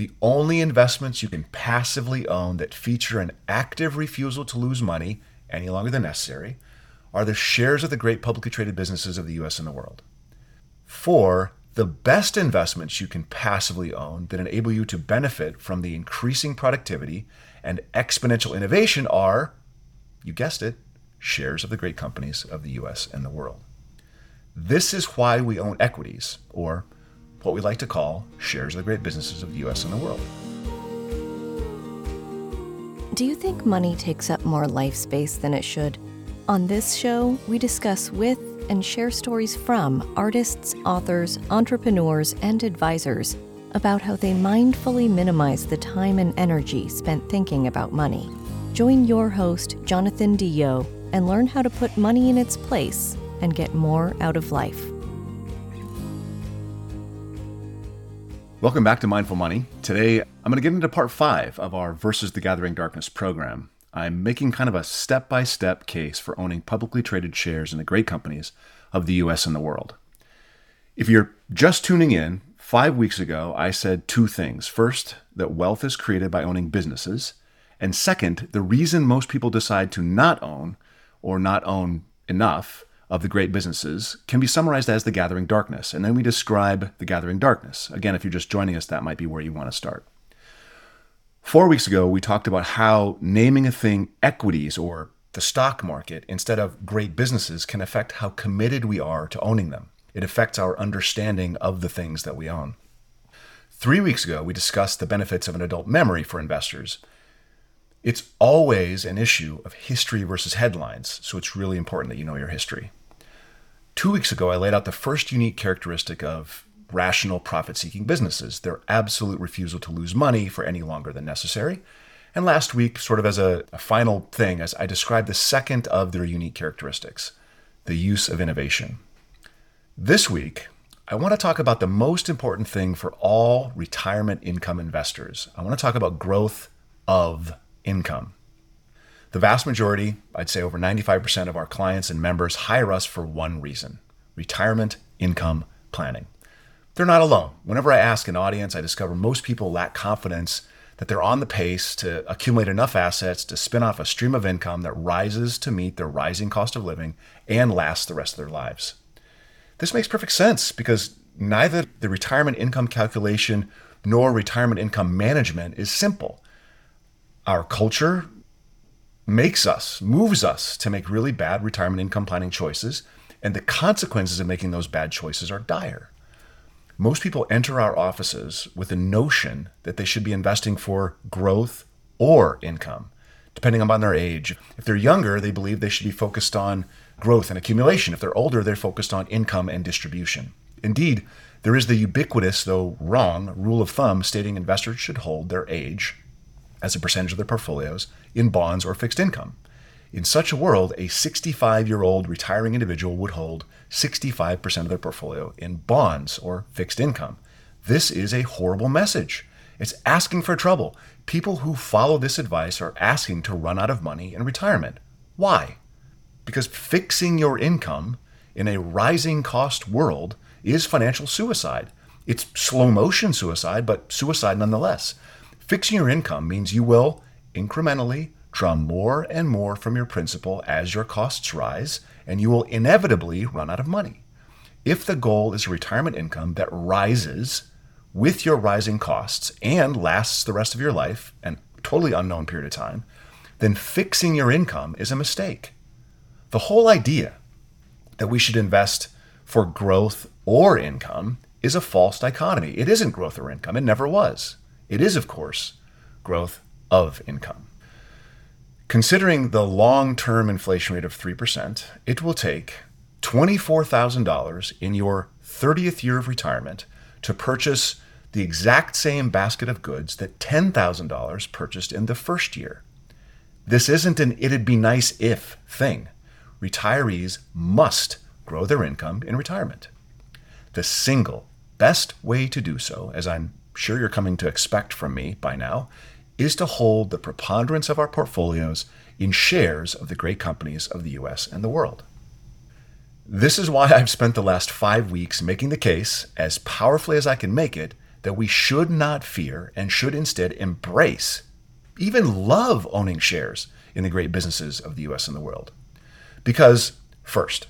the only investments you can passively own that feature an active refusal to lose money any longer than necessary are the shares of the great publicly traded businesses of the US and the world. Four, the best investments you can passively own that enable you to benefit from the increasing productivity and exponential innovation are, you guessed it, shares of the great companies of the US and the world. This is why we own equities, or what we like to call shares of the great businesses of the US and the world. Do you think money takes up more life space than it should? On this show, we discuss with and share stories from artists, authors, entrepreneurs, and advisors about how they mindfully minimize the time and energy spent thinking about money. Join your host, Jonathan DeYoe, and learn how to put money in its place and get more out of life. Welcome back to Mindful Money. Today, I'm going to get into part five of our Versus the Gathering Darkness program. I'm making kind of a step by step case for owning publicly traded shares in the great companies of the US and the world. If you're just tuning in, five weeks ago, I said two things. First, that wealth is created by owning businesses. And second, the reason most people decide to not own or not own enough of the great businesses can be summarized as the gathering darkness. And then we describe the gathering darkness. Again, if you're just joining us, that might be where you want to start. Four weeks ago, we talked about how naming a thing equities or the stock market instead of great businesses can affect how committed we are to owning them. It affects our understanding of the things that we own. Three weeks ago, we discussed the benefits of an adult memory for investors it's always an issue of history versus headlines, so it's really important that you know your history. Two weeks ago, I laid out the first unique characteristic of rational profit seeking businesses their absolute refusal to lose money for any longer than necessary. And last week, sort of as a, a, final thing, as I described the second of their unique characteristics the use of innovation. This week, I want to talk about the most important thing for all retirement income investors. I want to talk about growth of income. The vast majority, I'd say over 95% of our clients and members hire us for one reason retirement income planning. They're not alone. Whenever I ask an audience, I discover most people lack confidence that they're on the pace to accumulate enough assets to spin off a stream of income that rises to meet their rising cost of living and lasts the rest of their lives. This makes perfect sense because neither the retirement income calculation nor retirement income management is simple our culture makes us, moves us to make really bad retirement income planning choices, and the consequences of making those bad choices are dire. Most people enter our offices with a notion that they should be investing for growth or income, depending upon their age. If they're younger, they believe they should be focused on growth and accumulation. If they're older, they're focused on income and distribution. Indeed, there is the ubiquitous, though wrong, rule of thumb stating investors should hold their age as a percentage of their portfolios in bonds or fixed income. In such a world, a 65 year old retiring individual would hold 65% of their portfolio in bonds or fixed income. This is a horrible message. It's asking for trouble. People who follow this advice are asking to run out of money in retirement. Why? Because fixing your income in a rising cost world is financial suicide. It's slow motion suicide, but suicide nonetheless. Fixing your income means you will incrementally draw more and more from your principal as your costs rise, and you will inevitably run out of money. If the goal is a retirement income that rises with your rising costs and lasts the rest of your life, an totally unknown period of time, then fixing your income is a mistake. The whole idea that we should invest for growth or income is a false dichotomy. It isn't growth or income, it never was. It is, of course, growth of income. Considering the long term inflation rate of 3%, it will take $24,000 in your 30th year of retirement to purchase the exact same basket of goods that $10,000 purchased in the first year. This isn't an it'd be nice if thing. Retirees must grow their income in retirement. The single best way to do so, as I'm sure you're coming to expect from me by now, is to hold the preponderance of our portfolios in shares of the great companies of the US and the world. This is why I've spent the last five weeks making the case, as powerfully as I can make it, that we should not fear and should instead embrace, even love owning shares in the great businesses of the US and the world. Because, first,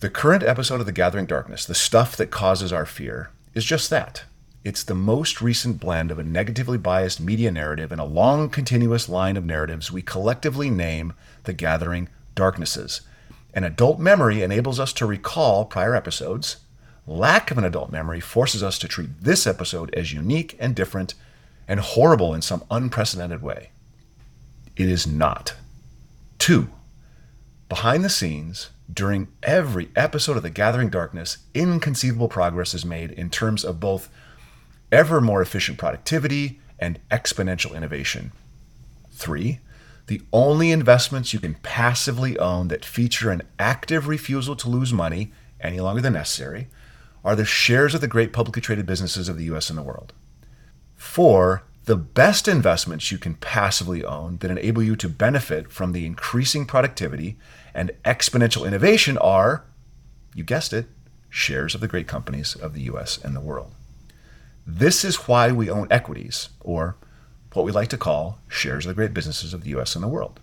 the current episode of The Gathering Darkness, the stuff that causes our fear, is just that. It's the most recent blend of a negatively biased media narrative and a long, continuous line of narratives we collectively name The Gathering Darknesses. An adult memory enables us to recall prior episodes. Lack of an adult memory forces us to treat this episode as unique and different and horrible in some unprecedented way. It is not. Two, behind the scenes, during every episode of The Gathering Darkness, inconceivable progress is made in terms of both ever more efficient productivity and exponential innovation. Three, the only investments you can passively own that feature an active refusal to lose money any longer than necessary are the shares of the great publicly traded businesses of the US and the world. Four, the best investments you can passively own that enable you to benefit from the increasing productivity and exponential innovation are, you guessed it, shares of the great companies of the US and the world. This is why we own equities, or what we like to call shares of the great businesses of the US and the world.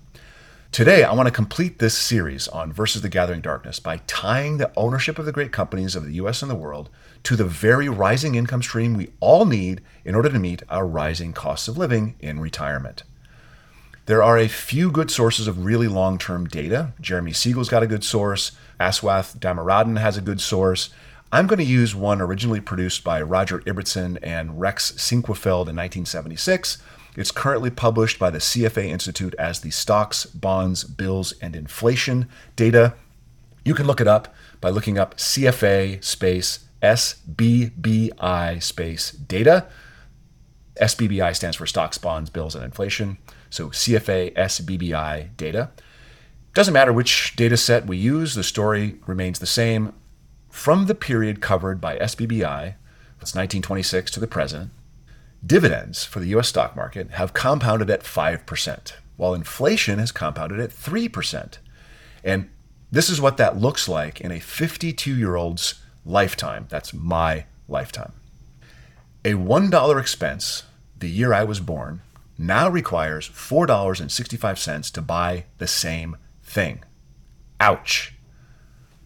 Today, I want to complete this series on Versus the Gathering Darkness by tying the ownership of the great companies of the US and the world to the very rising income stream we all need in order to meet our rising costs of living in retirement. There are a few good sources of really long term data. Jeremy Siegel's got a good source, Aswath Damodaran has a good source. I'm going to use one originally produced by Roger Ibbotson and Rex Sinquefield in 1976 it's currently published by the CFA Institute as the Stocks, Bonds, Bills, and Inflation data. You can look it up by looking up CFA space SBBI space data. SBBI stands for Stocks, Bonds, Bills, and Inflation. So CFA SBBI data. Doesn't matter which data set we use, the story remains the same. From the period covered by SBBI, that's 1926 to the present, Dividends for the US stock market have compounded at 5%, while inflation has compounded at 3%. And this is what that looks like in a 52 year old's lifetime. That's my lifetime. A $1 expense the year I was born now requires $4.65 to buy the same thing. Ouch.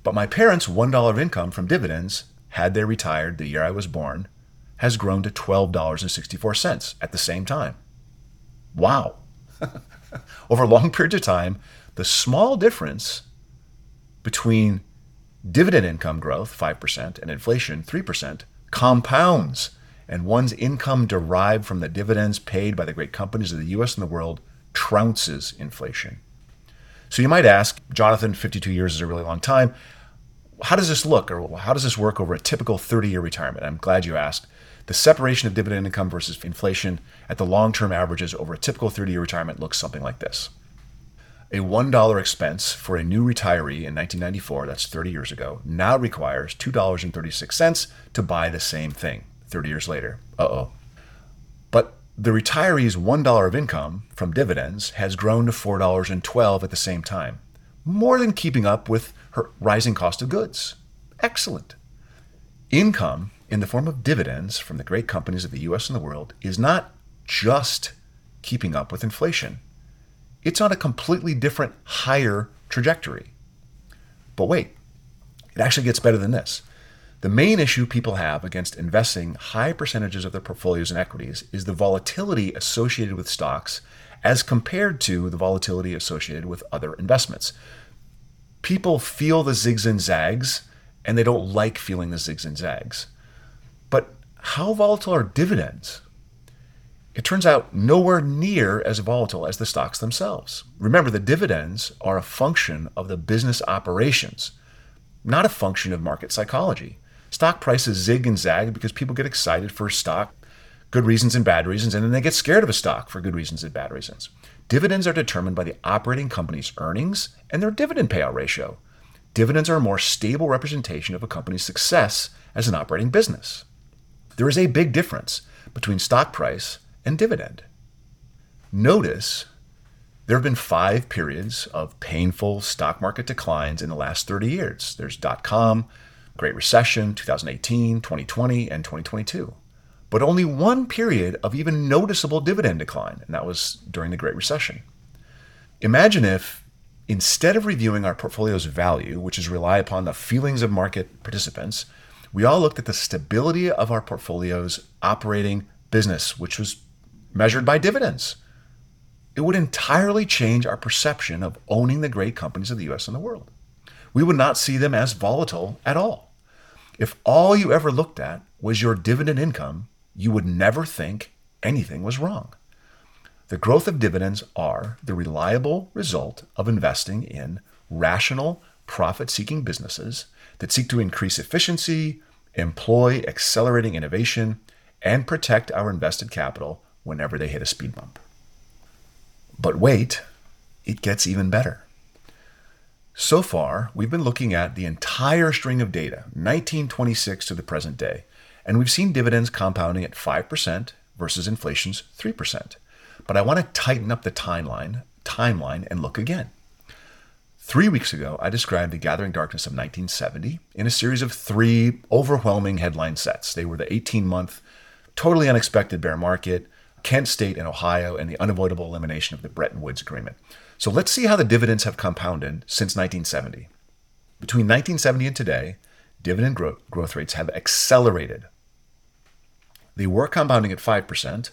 But my parents' $1 of income from dividends, had they retired the year I was born, has grown to $12.64 at the same time. Wow. Over a long periods of time, the small difference between dividend income growth, 5%, and inflation, 3%, compounds, and one's income derived from the dividends paid by the great companies of the US and the world trounces inflation. So you might ask, Jonathan, 52 years is a really long time. How does this look, or how does this work over a typical 30 year retirement? I'm glad you asked. The separation of dividend income versus inflation at the long term averages over a typical 30 year retirement looks something like this. A $1 expense for a new retiree in 1994, that's 30 years ago, now requires $2.36 to buy the same thing 30 years later. Uh oh. But the retiree's $1 of income from dividends has grown to $4.12 at the same time, more than keeping up with her rising cost of goods. Excellent. Income in the form of dividends from the great companies of the US and the world is not just keeping up with inflation. It's on a completely different, higher trajectory. But wait, it actually gets better than this. The main issue people have against investing high percentages of their portfolios in equities is the volatility associated with stocks as compared to the volatility associated with other investments. People feel the zigs and zags, and they don't like feeling the zigs and zags. But how volatile are dividends? It turns out nowhere near as volatile as the stocks themselves. Remember, the dividends are a function of the business operations, not a function of market psychology. Stock prices zig and zag because people get excited for a stock, good reasons and bad reasons, and then they get scared of a stock for good reasons and bad reasons. Dividends are determined by the operating company's earnings and their dividend payout ratio. Dividends are a more stable representation of a company's success as an operating business. There is a big difference between stock price and dividend. Notice there have been five periods of painful stock market declines in the last 30 years. There's dot com, Great Recession, 2018, 2020, and 2022. But only one period of even noticeable dividend decline, and that was during the Great Recession. Imagine if, instead of reviewing our portfolio's value, which is rely upon the feelings of market participants, we all looked at the stability of our portfolio's operating business, which was measured by dividends. It would entirely change our perception of owning the great companies of the US and the world. We would not see them as volatile at all. If all you ever looked at was your dividend income, you would never think anything was wrong. The growth of dividends are the reliable result of investing in rational, profit seeking businesses that seek to increase efficiency, employ accelerating innovation, and protect our invested capital whenever they hit a speed bump. But wait, it gets even better. So far, we've been looking at the entire string of data, 1926 to the present day, and we've seen dividends compounding at 5% versus inflation's 3%. But I want to tighten up the timeline, timeline and look again. Three weeks ago, I described the gathering darkness of 1970 in a series of three overwhelming headline sets. They were the 18 month, totally unexpected bear market, Kent State and Ohio, and the unavoidable elimination of the Bretton Woods Agreement. So let's see how the dividends have compounded since 1970. Between 1970 and today, dividend growth, growth rates have accelerated. They were compounding at 5%.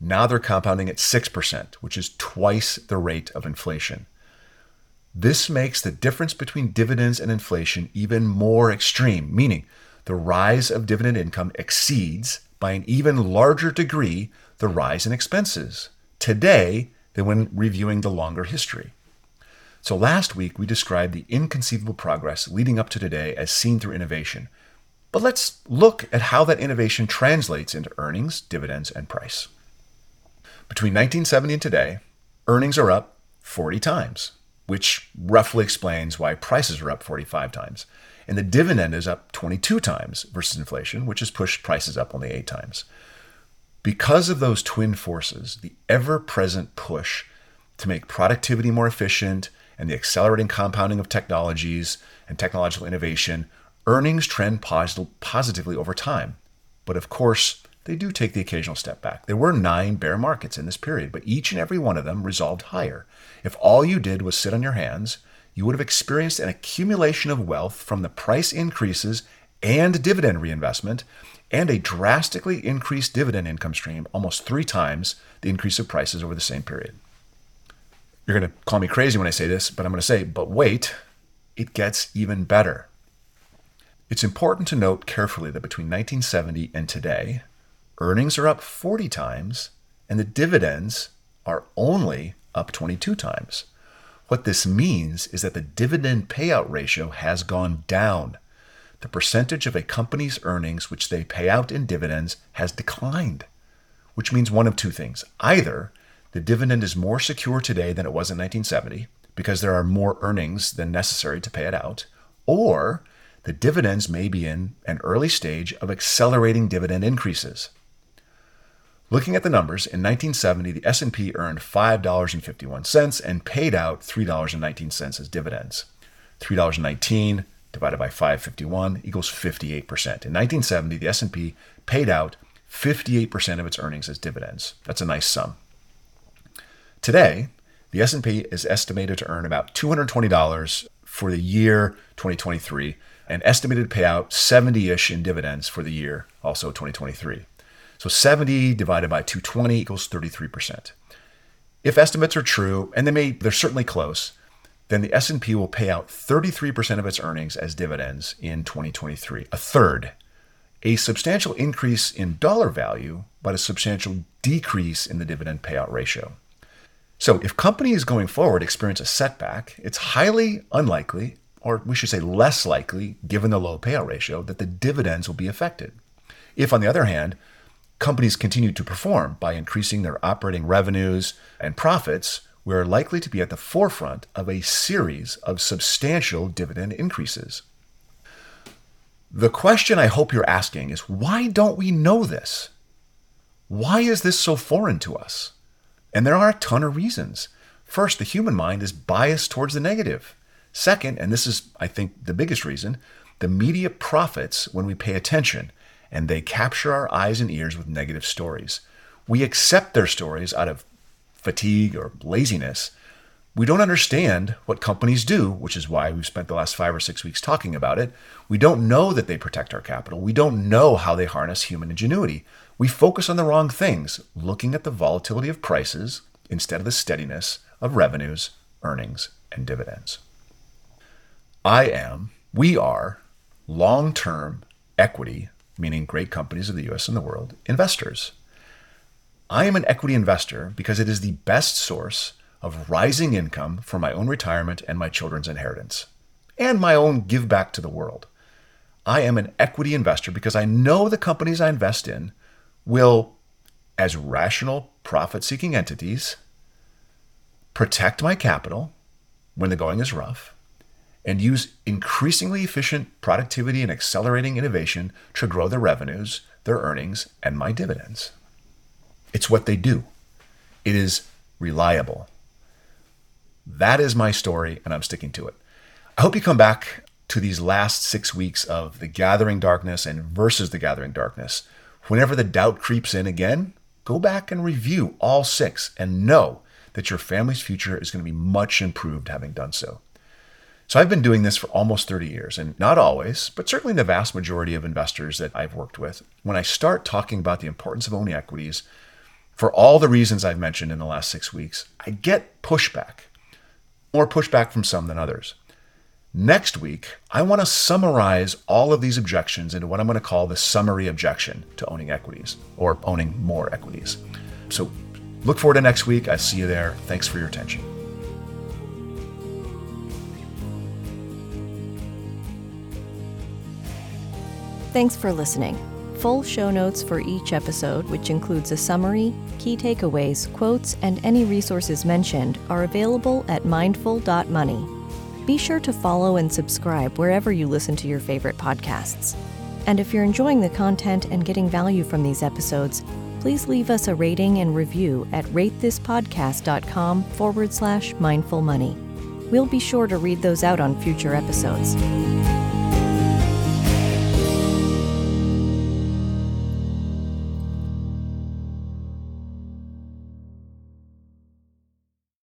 Now they're compounding at 6%, which is twice the rate of inflation. This makes the difference between dividends and inflation even more extreme, meaning the rise of dividend income exceeds by an even larger degree the rise in expenses today than when reviewing the longer history. So last week we described the inconceivable progress leading up to today as seen through innovation. But let's look at how that innovation translates into earnings, dividends, and price. Between 1970 and today, earnings are up 40 times, which roughly explains why prices are up 45 times. And the dividend is up 22 times versus inflation, which has pushed prices up only 8 times. Because of those twin forces, the ever present push to make productivity more efficient and the accelerating compounding of technologies and technological innovation, earnings trend positively over time. But of course, they do take the occasional step back. There were nine bear markets in this period, but each and every one of them resolved higher. If all you did was sit on your hands, you would have experienced an accumulation of wealth from the price increases and dividend reinvestment and a drastically increased dividend income stream, almost three times the increase of prices over the same period. You're going to call me crazy when I say this, but I'm going to say, but wait, it gets even better. It's important to note carefully that between 1970 and today, earnings are up 40 times and the dividends are only up 22 times. What this means is that the dividend payout ratio has gone down. The percentage of a company's earnings which they pay out in dividends has declined, which means one of two things. Either the dividend is more secure today than it was in 1970 because there are more earnings than necessary to pay it out, or the dividends may be in an early stage of accelerating dividend increases. Looking at the numbers, in 1970, the S&P earned $5.51 and paid out $3.19 as dividends. $3.19 divided by 551 equals 58%. In 1970, the S&P paid out 58% of its earnings as dividends. That's a nice sum. Today, the S&P is estimated to earn about $220 for the year 2023 and estimated payout 70-ish in dividends for the year also 2023. So 70 divided by 220 equals 33%. If estimates are true, and they may they're certainly close, then the S&P will pay out 33% of its earnings as dividends in 2023, a third. A substantial increase in dollar value, but a substantial decrease in the dividend payout ratio. So, if companies going forward experience a setback, it's highly unlikely, or we should say less likely, given the low payout ratio, that the dividends will be affected. If, on the other hand, companies continue to perform by increasing their operating revenues and profits, we are likely to be at the forefront of a series of substantial dividend increases. The question I hope you're asking is why don't we know this? Why is this so foreign to us? And there are a ton of reasons. First, the human mind is biased towards the negative. Second, and this is, I think, the biggest reason, the media profits when we pay attention and they capture our eyes and ears with negative stories. We accept their stories out of fatigue or laziness. We don't understand what companies do, which is why we've spent the last five or six weeks talking about it. We don't know that they protect our capital. We don't know how they harness human ingenuity. We focus on the wrong things, looking at the volatility of prices instead of the steadiness of revenues, earnings, and dividends. I am, we are, long term equity, meaning great companies of the US and the world, investors. I am an equity investor because it is the best source of rising income for my own retirement and my children's inheritance, and my own give back to the world. I am an equity investor because I know the companies I invest in will, as rational, profit seeking entities, protect my capital when the going is rough, and use increasingly efficient productivity and accelerating innovation to grow their revenues, their earnings, and my dividends. It's what they do. It is reliable. That is my story, and I'm sticking to it. I hope you come back to these last six weeks of the gathering darkness and versus the gathering darkness. Whenever the doubt creeps in again, go back and review all six and know that your family's future is going to be much improved having done so. So I've been doing this for almost 30 years, and not always, but certainly the vast majority of investors that I've worked with, when I start talking about the importance of owning equities, for all the reasons I've mentioned in the last six weeks, I get pushback, more pushback from some than others. Next week, I want to summarize all of these objections into what I'm going to call the summary objection to owning equities or owning more equities. So look forward to next week. I see you there. Thanks for your attention. Thanks for listening. Full show notes for each episode, which includes a summary, key takeaways, quotes, and any resources mentioned, are available at mindful.money. Be sure to follow and subscribe wherever you listen to your favorite podcasts. And if you're enjoying the content and getting value from these episodes, please leave us a rating and review at ratethispodcast.com forward slash mindful money. We'll be sure to read those out on future episodes.